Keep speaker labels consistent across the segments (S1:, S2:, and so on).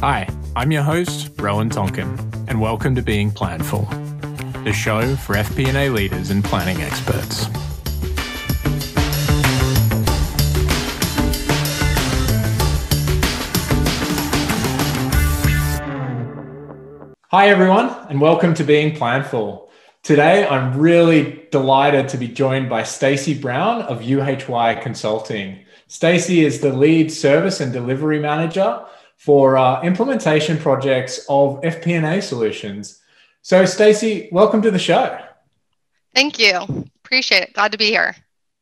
S1: Hi, I'm your host, Rowan Tonkin, and welcome to Being Planful, the show for FP&A leaders and planning experts. Hi, everyone, and welcome to Being Planful. Today, I'm really delighted to be joined by Stacey Brown of UHY Consulting. Stacey is the lead service and delivery manager for uh, implementation projects of FP&A solutions. So, Stacey, welcome to the show.
S2: Thank you. Appreciate it. Glad to be here.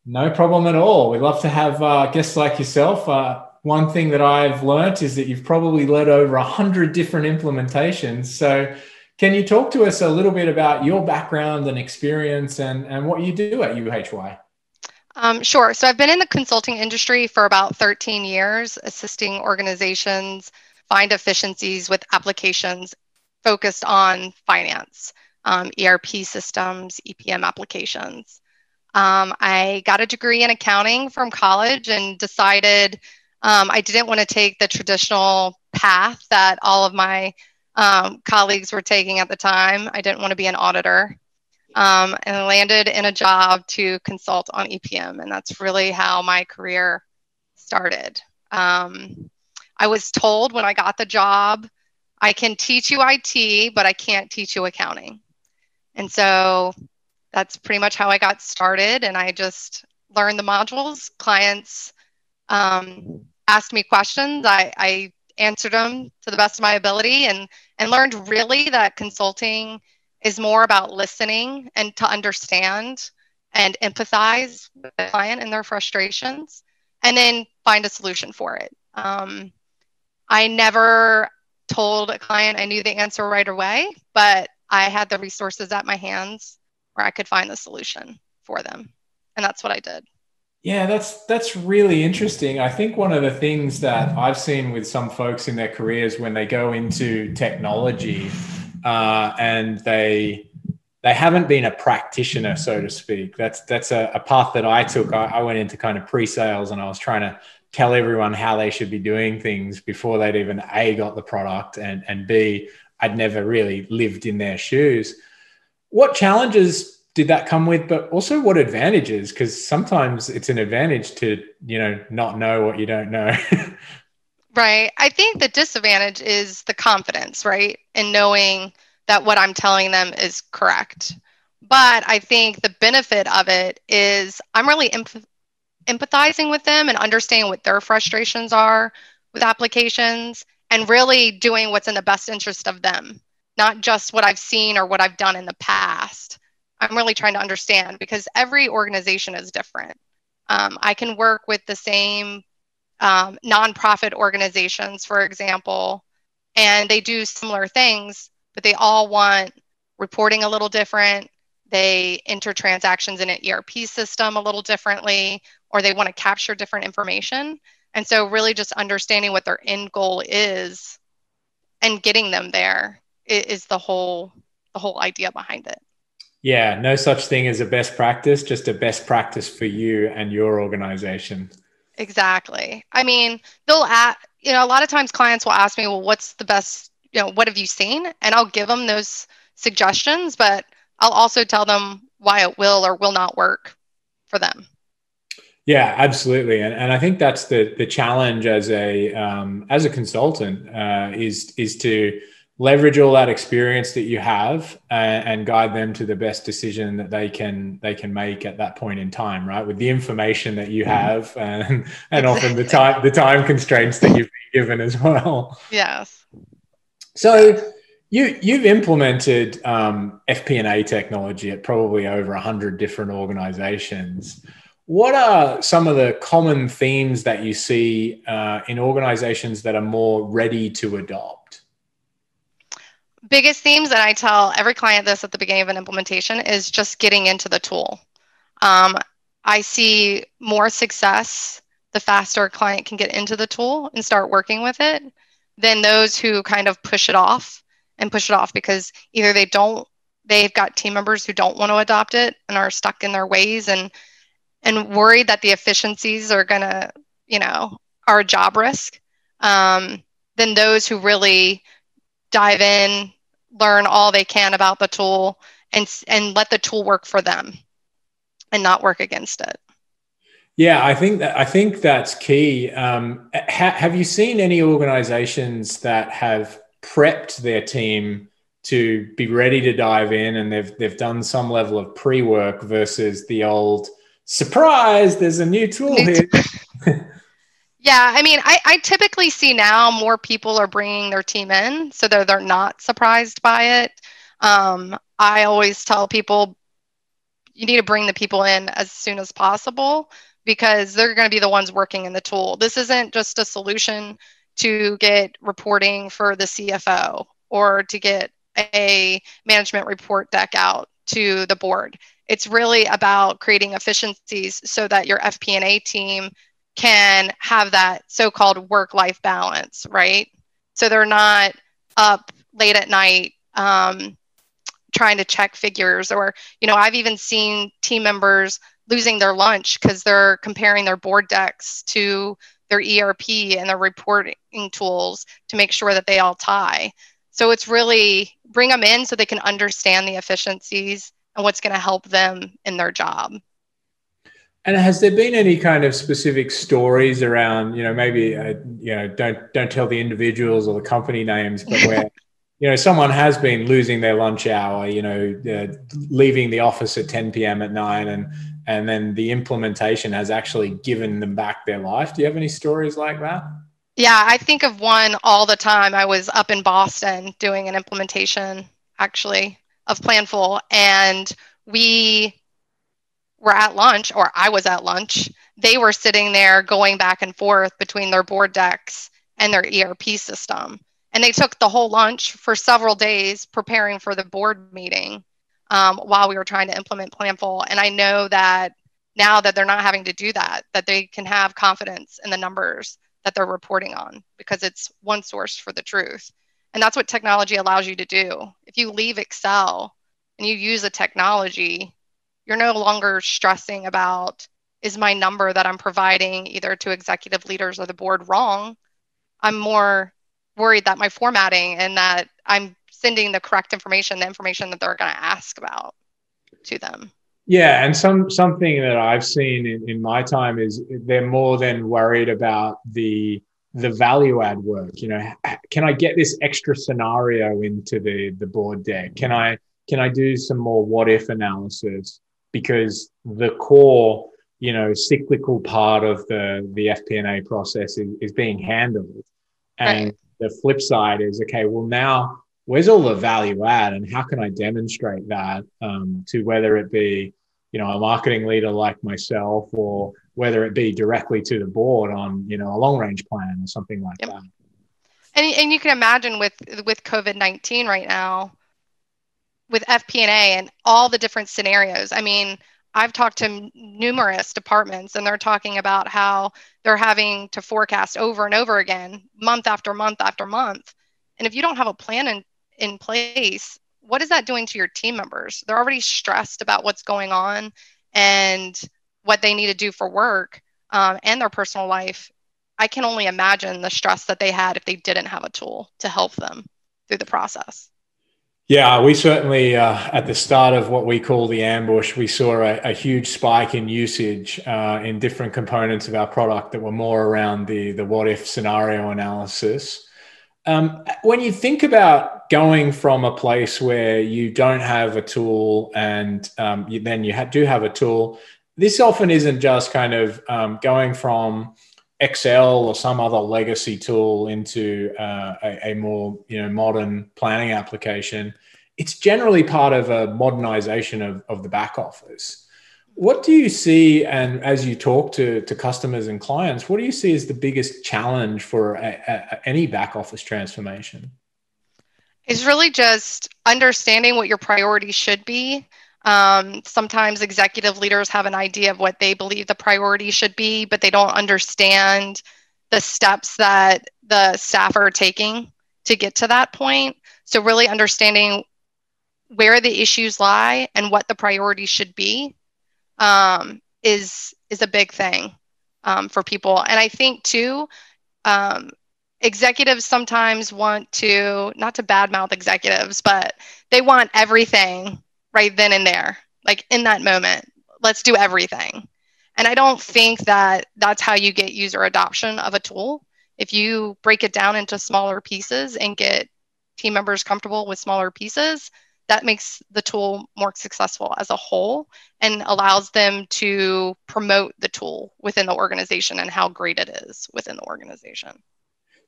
S1: No problem at all. We love to have uh, guests like yourself. Uh, one thing that I've learnt is that you've probably led over a hundred different implementations. So, can you talk to us a little bit about your background and experience and, and what you do at UHY?
S2: Um, sure. So I've been in the consulting industry for about 13 years, assisting organizations find efficiencies with applications focused on finance, um, ERP systems, EPM applications. Um, I got a degree in accounting from college and decided um, I didn't want to take the traditional path that all of my um, colleagues were taking at the time. I didn't want to be an auditor um, and landed in a job to consult on EPM. And that's really how my career started. Um, I was told when I got the job, I can teach you IT, but I can't teach you accounting. And so that's pretty much how I got started. And I just learned the modules. Clients um, asked me questions. I, I answered them to the best of my ability and, and learned really that consulting is more about listening and to understand and empathize with the client and their frustrations and then find a solution for it. Um, I never told a client I knew the answer right away, but I had the resources at my hands where I could find the solution for them. And that's what I did.
S1: Yeah, that's that's really interesting. I think one of the things that I've seen with some folks in their careers when they go into technology uh, and they they haven't been a practitioner, so to speak. That's that's a, a path that I took. I, I, went into kind of pre-sales, and I was trying to tell everyone how they should be doing things before they'd even a got the product, and and b I'd never really lived in their shoes. What challenges did that come with? But also, what advantages? Because sometimes it's an advantage to you know not know what you don't know.
S2: Right. I think the disadvantage is the confidence, right? In knowing that what I'm telling them is correct. But I think the benefit of it is I'm really empath- empathizing with them and understanding what their frustrations are with applications and really doing what's in the best interest of them, not just what I've seen or what I've done in the past. I'm really trying to understand because every organization is different. Um, I can work with the same um, nonprofit organizations, for example, and they do similar things, but they all want reporting a little different. They enter transactions in an ERP system a little differently, or they want to capture different information. And so, really, just understanding what their end goal is and getting them there is the whole the whole idea behind it.
S1: Yeah, no such thing as a best practice, just a best practice for you and your organization.
S2: Exactly. I mean, they'll ask, you know, a lot of times clients will ask me, well, what's the best, you know, what have you seen? And I'll give them those suggestions, but I'll also tell them why it will or will not work for them.
S1: Yeah, absolutely, and, and I think that's the the challenge as a um, as a consultant uh, is is to leverage all that experience that you have and, and, guide them to the best decision that they can they can make at that point in time right? With the information that you mm-hmm. have and and often the time the time constraints that you've been given as well.
S2: Yes.
S1: So you you've implemented um, fp&a technology at probably over 100 different organizations. What are some of the common themes that you see uh, in organizations that are more ready to adopt
S2: biggest themes that I tell every client this at the beginning of an implementation is just getting into the tool. Um, I see more success the faster a client can get into the tool and start working with it than those who kind of push it off and push it off because either they don't they've got team members who don't want to adopt it and are stuck in their ways and and worried that the efficiencies are gonna you know are a job risk um, than those who really dive in, learn all they can about the tool, and, and let the tool work for them and not work against it.
S1: Yeah, I think that I think that's key. Um, ha- have you seen any organizations that have prepped their team to be ready to dive in, and they've they've done some level of pre work versus the old surprise? There's a new tool here.
S2: yeah, I mean, I, I typically see now more people are bringing their team in, so they're they're not surprised by it. Um, I always tell people you need to bring the people in as soon as possible because they're going to be the ones working in the tool. This isn't just a solution to get reporting for the CFO or to get a management report deck out to the board. It's really about creating efficiencies so that your FP&A team can have that so-called work-life balance, right? So they're not up late at night um, trying to check figures, or you know, I've even seen team members losing their lunch because they're comparing their board decks to their ERP and their reporting tools to make sure that they all tie. So it's really bring them in so they can understand the efficiencies and what's going to help them in their job.
S1: And has there been any kind of specific stories around, you know, maybe uh, you know, don't don't tell the individuals or the company names, but where you know someone has been losing their lunch hour, you know, uh, leaving the office at 10 p.m. at nine, and and then the implementation has actually given them back their life. Do you have any stories like that?
S2: Yeah, I think of one all the time. I was up in Boston doing an implementation actually of Planful, and we were at lunch, or I was at lunch. They were sitting there going back and forth between their board decks and their ERP system. And they took the whole lunch for several days preparing for the board meeting um, while we were trying to implement Planful. And I know that now that they're not having to do that, that they can have confidence in the numbers that they're reporting on because it's one source for the truth. And that's what technology allows you to do. If you leave Excel and you use a technology, you're no longer stressing about is my number that I'm providing either to executive leaders or the board wrong? I'm more worried that my formatting and that I'm sending the correct information, the information that they're going to ask about to them.
S1: Yeah, and some something that I've seen in, in my time is they're more than worried about the the value add work. You know, can I get this extra scenario into the the board deck? Can I can I do some more what if analysis? Because the core, you know, cyclical part of the the FP&A process is, is being handled, and right. the flip side is okay. Well, now where's all the value add and how can I demonstrate that um, to whether it be, you know, a marketing leader like myself or whether it be directly to the board on, you know, a long range plan or something like yep. that.
S2: And, and you can imagine with with COVID nineteen right now, with FP&A and all the different scenarios. I mean, I've talked to numerous departments and they're talking about how they're having to forecast over and over again, month after month after month. And if you don't have a plan in in place, what is that doing to your team members? They're already stressed about what's going on and what they need to do for work um, and their personal life. I can only imagine the stress that they had if they didn't have a tool to help them through the process.
S1: Yeah, we certainly, uh, at the start of what we call the ambush, we saw a, a huge spike in usage uh, in different components of our product that were more around the, the what if scenario analysis. Um, when you think about going from a place where you don't have a tool and um, you, then you ha- do have a tool, this often isn't just kind of um, going from Excel or some other legacy tool into uh, a, a, more you know modern planning application. It's generally part of a modernization of, of the back office. What do you see, and as you talk to, to customers and clients, what do you see as the biggest challenge for a, a, any back office transformation?
S2: It's really just understanding what your priorities should be. Um, sometimes executive leaders have an idea of what they believe the priority should be, but they don't understand the steps that the staff are taking to get to that point. So, really understanding where the issues lie and what the priority should be um, is is a big thing um, for people. And I think too, um, executives sometimes want to not to badmouth executives but they want everything right then and there like in that moment let's do everything. And i don't think that that's how you get user adoption of a tool. If you break it down into smaller pieces and get team members comfortable with smaller pieces that makes the tool more successful as a whole and allows them to promote the tool within the organization and how great it is within the organization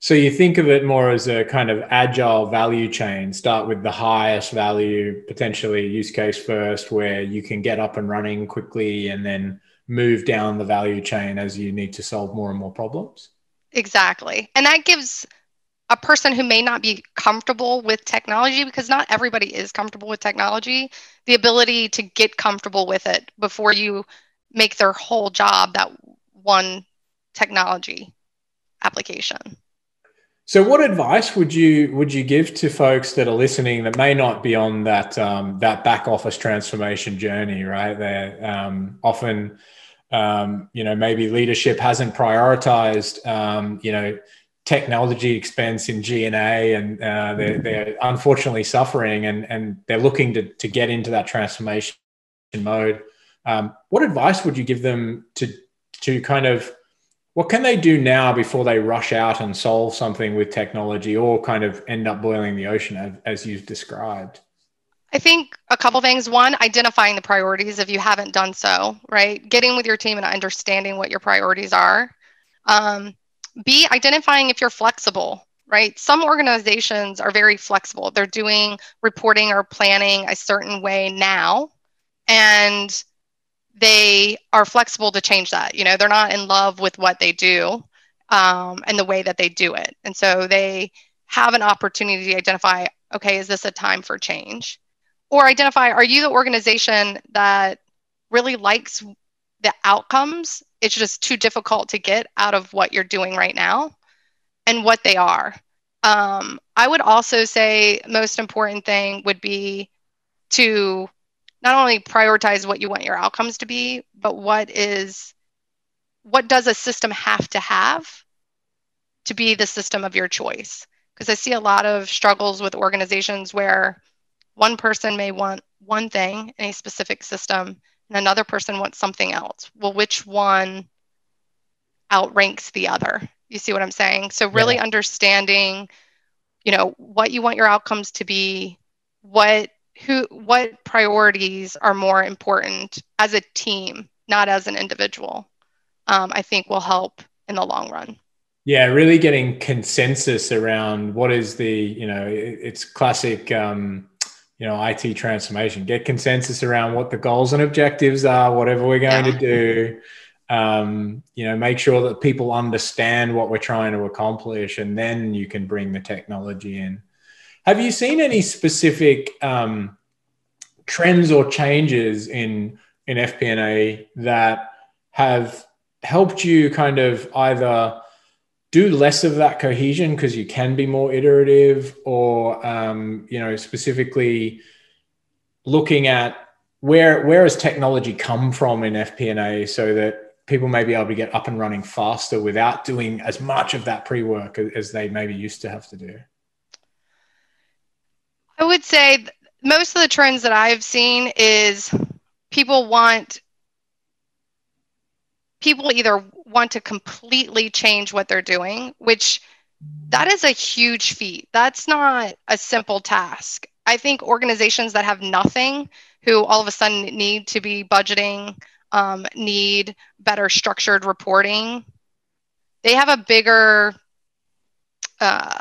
S1: so you think of it more as a kind of agile value chain. Start with the highest value, potentially use case first, where you can get up and running quickly, and then move down the value chain as you need to solve more and more problems.
S2: Exactly, and that gives a person who may not be comfortable with technology because not everybody is comfortable with technology the ability to get comfortable with it before you make their whole job that one technology application
S1: so, what advice would you would you give to folks that are listening that may not be on that um, that back office transformation journey? Right, they're um, often, um, you know, maybe leadership hasn't prioritized, um, you know, technology expense in G and A, and uh, they're, they're unfortunately suffering, and and they're looking to to get into that transformation mode. Um, what advice would you give them to to kind of what can they do now before they rush out and solve something with technology or kind of end up boiling the ocean as you've described?
S2: I think a couple things. One, identifying the priorities if you haven't done so, right? Getting with your team and understanding what your priorities are. Um, B, identifying if you're flexible, right? Some organizations are very flexible. They're doing reporting or planning a certain way now. And they are flexible to change that. You know, they're not in love with what they do um, and the way that they do it. And so they have an opportunity to identify okay, is this a time for change? Or identify are you the organization that really likes the outcomes? It's just too difficult to get out of what you're doing right now and what they are. Um, I would also say most important thing would be to not only prioritize what you want your outcomes to be, but what is what does a system have to have to be the system of your choice? Because I see a lot of struggles with organizations where one person may want one thing in a specific system and another person wants something else. Well, which one outranks the other? You see what I'm saying? So really yeah. understanding, you know, what you want your outcomes to be, what who what priorities are more important as a team not as an individual um, i think will help in the long run.
S1: Yeah really getting consensus around what is the you know it's classic um, you know it transformation. Get consensus around what the goals and objectives are whatever we're going yeah. to do. Um, you know make sure that people understand what we're trying to accomplish and then you can bring the technology in have you seen any specific um, trends or changes in in FP&A that have helped you kind of either do less of that cohesion because you can be more iterative, or um, you know specifically looking at where where has technology come from in FP&A so that people may be able to get up and running faster without doing as much of that pre-work as they maybe used to have to do.
S2: I would say most of the trends that I've seen is people want people either want to completely change what they're doing, which that is a huge feat. That's not a simple task. I think organizations that have nothing, who all of a sudden need to be budgeting, um, need better structured reporting, they have a bigger uh,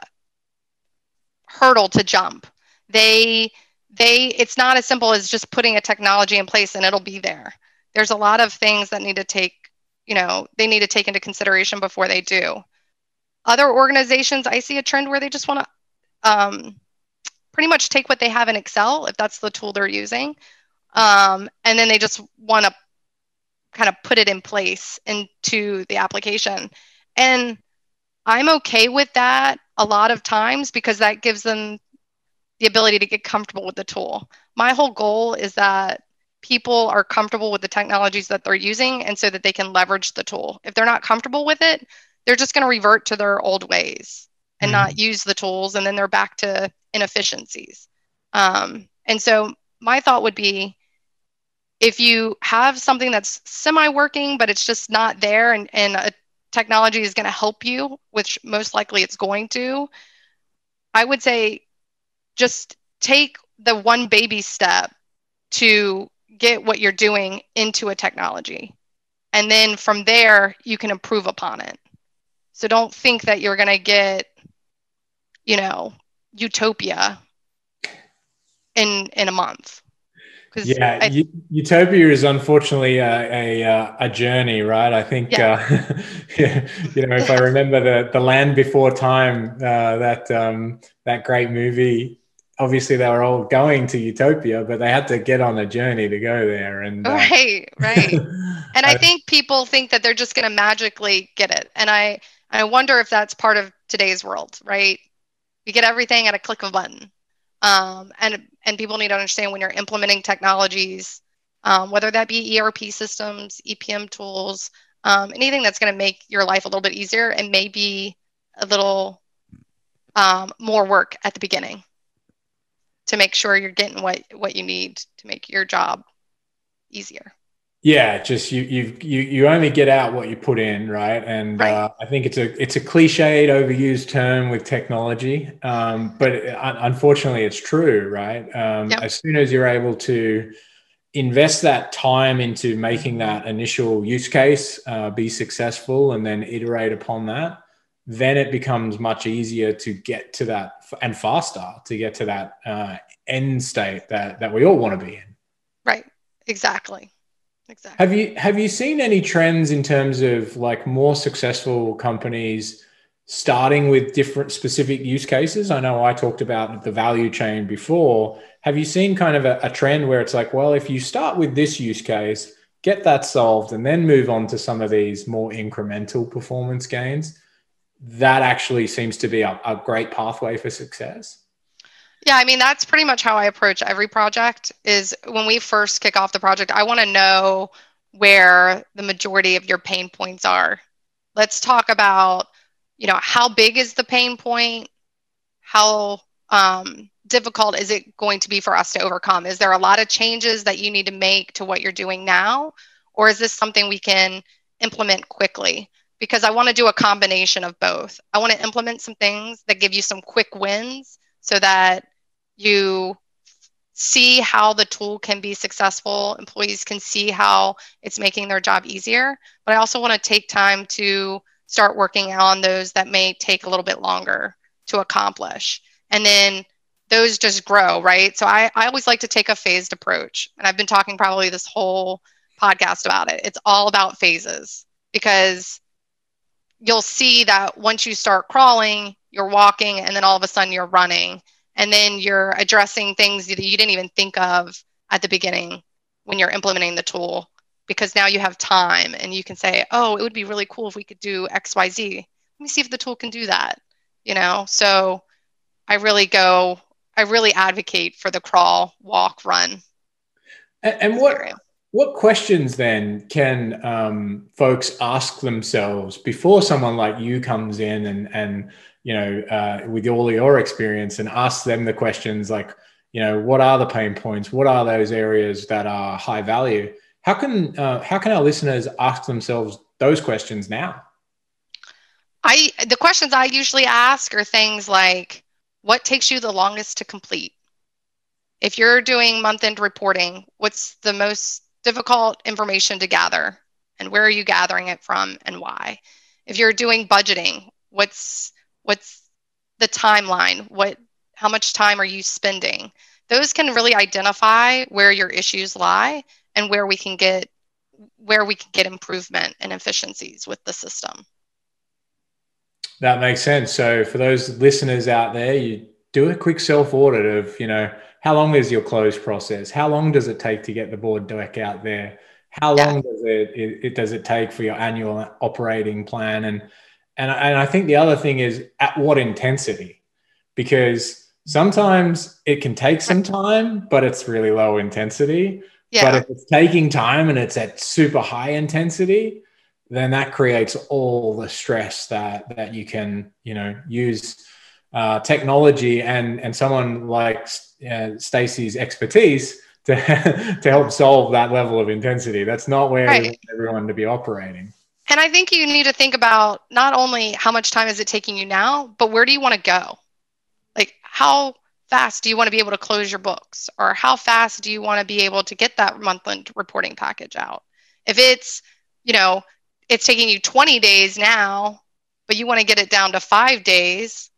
S2: hurdle to jump they they it's not as simple as just putting a technology in place and it'll be there. There's a lot of things that need to take you know they need to take into consideration before they do. Other organizations i see a trend where they just want to um, pretty much take what they have in excel if that's the tool they're using um, and then they just want to kind of put it in place into the application. And i'm okay with that a lot of times because that gives them the ability to get comfortable with the tool. My whole goal is that people are comfortable with the technologies that they're using and so that they can leverage the tool. If they're not comfortable with it, they're just going to revert to their old ways. and mm-hmm. not use the tools and then they're back to inefficiencies um, and so my thought would be if you have something that's semi working but it's just not there and, and a technology is going to help you which most likely it's going to i would say just take the one baby step to get what you're doing into a technology. And then from there you can improve upon it. So don't think that you're going to get you know utopia in in a month.
S1: Yeah I, utopia is unfortunately a, a, uh, a, journey right? I think yeah. uh, you know if i remember the the land before time uh, that um, that great movie obviously they were all going to utopia but they had to get on a journey to go there and
S2: uh, right right. And i think people think that they're just going to magically get it. And i i wonder if that's part of today's world right? You get everything at a click of a button. Um, and and people need to understand when you're implementing technologies um, whether that be erp systems epm tools um, anything that's going to make your life a little bit easier and maybe a little um, more work at the beginning to make sure you're getting what what you need to make your job easier
S1: yeah just you you you you only get out what you put in right and right. Uh, i think it's a it's a cliched overused term with technology um, but it, unfortunately it's true right um, yep. as soon as you're able to invest that time into making that initial use case uh, be successful and then iterate upon that then it becomes much easier to get to that and faster to get to that uh, end state that that we all want to be in.
S2: Right. Exactly. Exactly.
S1: Have you have you seen any trends in terms of like more successful companies starting with different specific use cases? I know I talked about the value chain before. Have you seen kind of a, a trend where it's like, well, if you start with this use case, get that solved, and then move on to some of these more incremental performance gains? That actually seems to be a, a great pathway for success.
S2: Yeah, I mean that's pretty much how I approach every project is when we first kick off the project, I want to know where the majority of your pain points are. Let's talk about, you know, how big is the pain point? How um, difficult is it going to be for us to overcome? Is there a lot of changes that you need to make to what you're doing now? Or is this something we can implement quickly? Because I want to do a combination of both. I want to implement some things that give you some quick wins so that you see how the tool can be successful. Employees can see how it's making their job easier. But I also want to take time to start working on those that may take a little bit longer to accomplish. And then those just grow, right? So I, I always like to take a phased approach. And I've been talking probably this whole podcast about it. It's all about phases because you'll see that once you start crawling, you're walking, and then all of a sudden you're running. And then you're addressing things that you didn't even think of at the beginning when you're implementing the tool because now you have time and you can say, oh, it would be really cool if we could do XYZ. Let me see if the tool can do that. You know, so I really go, I really advocate for the crawl, walk, run.
S1: And, and what, what questions then can um, folks ask themselves before someone like you comes in and and you know uh, with all your experience and ask them the questions like you know what are the pain points? What are those areas that are high value? How can uh, how can our listeners ask themselves those questions now?
S2: I the questions I usually ask are things like what takes you the longest to complete? If you're doing month end reporting, what's the most difficult information to gather and where are you gathering it from and why. If you're doing budgeting what's what's the timeline? What how much time are you spending? Those can really identify where your issues lie and where we can get where we can get improvement and efficiencies with the system.
S1: That makes sense. So for those listeners out there you do a quick self audit of you know how long is your close process? How long does it take to get the board deck out there? How long yeah. does it, it, it does it take for your annual operating plan? And and and I think the other thing is at what intensity, because sometimes it can take some time, but it's really low intensity. Yeah. But if it's taking time and it's at super high intensity, then that creates all the stress that that you can you know use uh, technology and and someone like uh, Stacey's expertise to to help solve that level of intensity. That's not where right. everyone to be operating.
S2: And I think you need to think about not only how much time is it taking you now, but where do you want to go? Like how fast do you want to be able to close your books or how fast do you want to be able to get that monthly reporting package out? If it's, you know, it's taking you 20 days now, but you want to get it down to five days,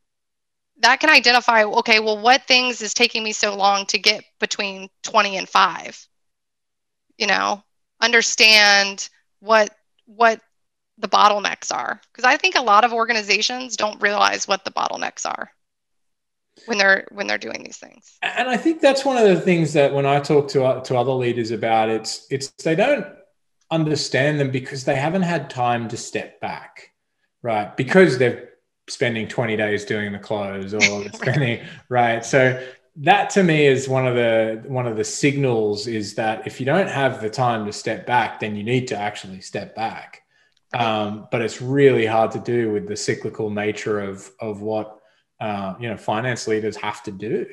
S2: that can identify okay, well, what things is taking me so long to get between 20 and five? You know, understand what what the bottlenecks are because i think a lot of organizations don't realize what the bottlenecks are when they're when they're doing these things
S1: and i think that's one of the things that when i talk to to other leaders about it's it's they don't understand them because they haven't had time to step back, right? Because they're spending 20 days doing the close or spending, right? So that to me is one of the one of the signals is that if you don't have the time to step back, then you need to actually step back. Um, but it's really hard to do with the cyclical nature of of what uh, you know finance leaders have to do.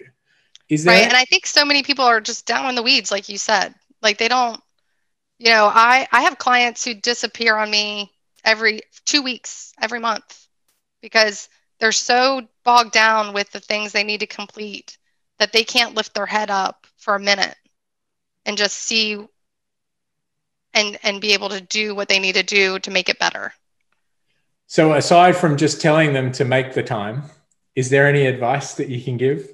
S2: Is there- right? And I think so many people are just down in the weeds, like you said. Like they don't you know i i have clients who disappear on me every two weeks every month because they're so bogged down with the things they need to complete that they can't lift their head up for a minute and just see and and be able to do what they need to do to make it better.
S1: So aside from just telling them to make the time is there any advice that you can give?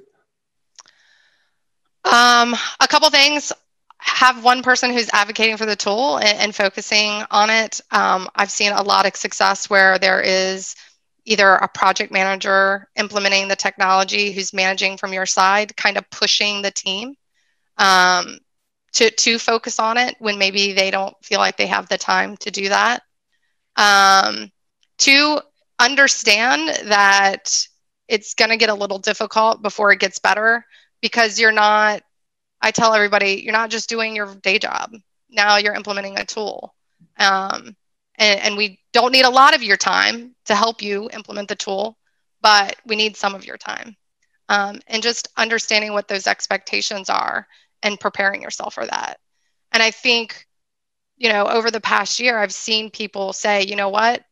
S2: Um, a couple things. Have one person who's advocating for the tool and, and focusing on it. Um, I've seen a lot of success where there is either a project manager implementing the technology who's managing from your side, kind of pushing the team um, to, to focus on it when maybe they don't feel like they have the time to do that. Um, to understand that it's going to get a little difficult before it gets better because you're not I tell everybody, you're not just doing your day job. Now you're implementing a tool. Um, and, and we don't need a lot of your time to help you implement the tool, but we need some of your time. Um, and just understanding what those expectations are and preparing yourself for that. And I think, you know, over the past year, I've seen people say, you know what,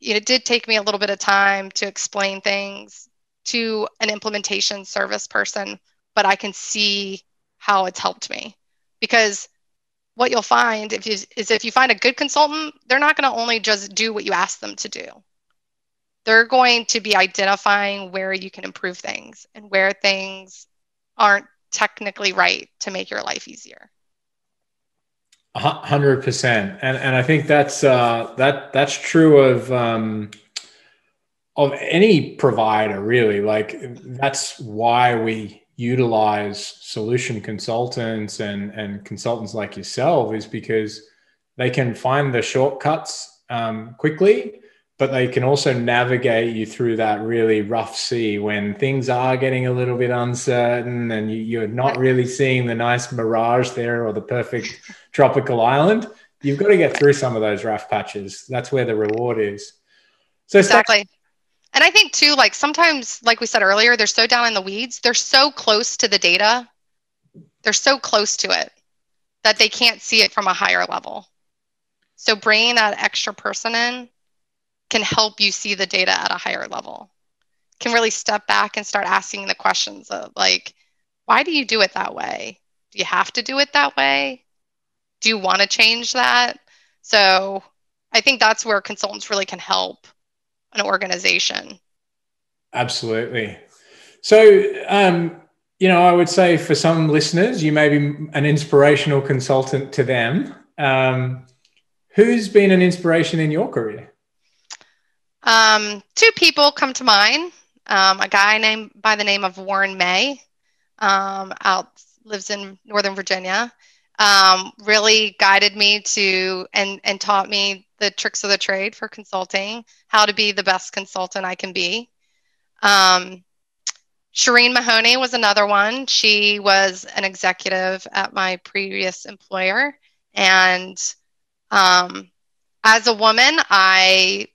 S2: it did take me a little bit of time to explain things to an implementation service person, but I can see how it's helped me because what you'll find if you, is if you find a good consultant they're not going to only just do what you ask them to do. They're going to be identifying where you can improve things and where things aren't technically right to make your life easier.
S1: Hundred percent, and and I think that's uh, that that's true of um, of any provider really. Like that's why we utilize solution consultants and, and consultants like yourself is because they can find the shortcuts um, quickly, but they can also navigate you through that really rough sea when things are getting a little bit uncertain and you, are not really seeing the nice mirage there or the perfect tropical island. You've got to get through some of those rough patches. That's where the reward is.
S2: So exactly. And I think too, like sometimes, like we said earlier, they're so down in the weeds, they're so close to the data, they're so close to it that they can't see it from a higher level. So bringing that extra person in can help you see the data at a higher level. Can really step back and start asking the questions of like, why do you do it that way? Do you have to do it that way? Do you want to change that? So I think that's where consultants really can help an organization.
S1: Absolutely. So, um, you know, I would say for some listeners, you may be an inspirational consultant to them. Um, who's been an inspiration in your career?
S2: Um, two people come to mind. Um, a guy named by the name of Warren May, um, out lives in Northern Virginia. Um, really guided me to and and taught me the tricks of the trade for consulting, how to be the best consultant I can be. Um, Shireen Mahoney was another one. She was an executive at my previous employer and um, as a woman, I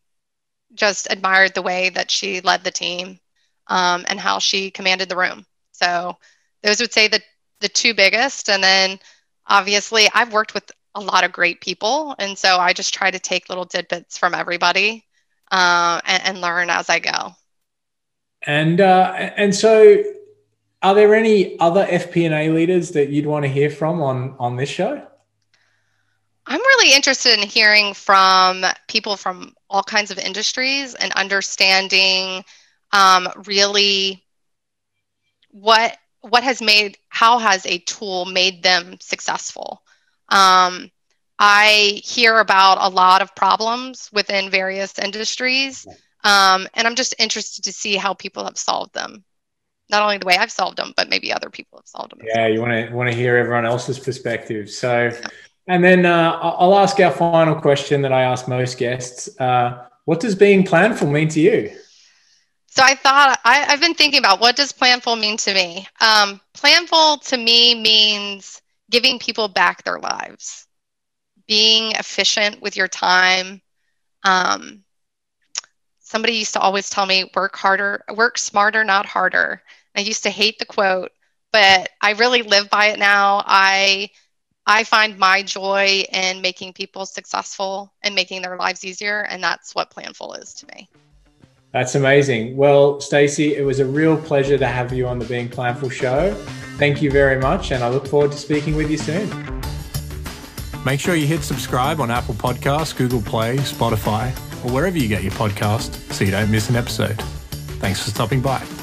S2: just admired the way that she led the team um, and how she commanded the room. So those would say the the two biggest, and then obviously I've worked with a lot of great people, and so I just try to take little tidbits from everybody uh, and, and, learn as I go.
S1: And uh, and so, are there any other FP&A leaders that you'd want to hear from on on this show?
S2: I'm really interested in hearing from people from all kinds of industries and understanding um, really what what has made how has a tool made them successful um, i hear about a lot of problems within various industries um, and i'm just interested to see how people have solved them. Not only the way i've solved them but maybe other people have solved them
S1: yeah you want to want to hear everyone else's perspective. So and then uh, i'll ask our final question that i ask most guests uh, what does being planful mean to you?
S2: So I thought I, have been thinking about what does planful mean to me. Um, planful to me means giving people back their lives, being efficient with your time. Um, somebody used to always tell me, "Work harder, work smarter, not harder." I used to hate the quote, but I really live by it now. I I find my joy in making people successful and making their lives easier, and that's what planful is to me.
S1: That's amazing. Well, Stacey, it was a real pleasure to have you on the Being Planful show. Thank you very much, and I look forward to speaking with you soon. Make sure you hit subscribe on Apple Podcasts, Google Play, Spotify, or wherever you get your podcast so you don't miss an episode. Thanks for stopping by.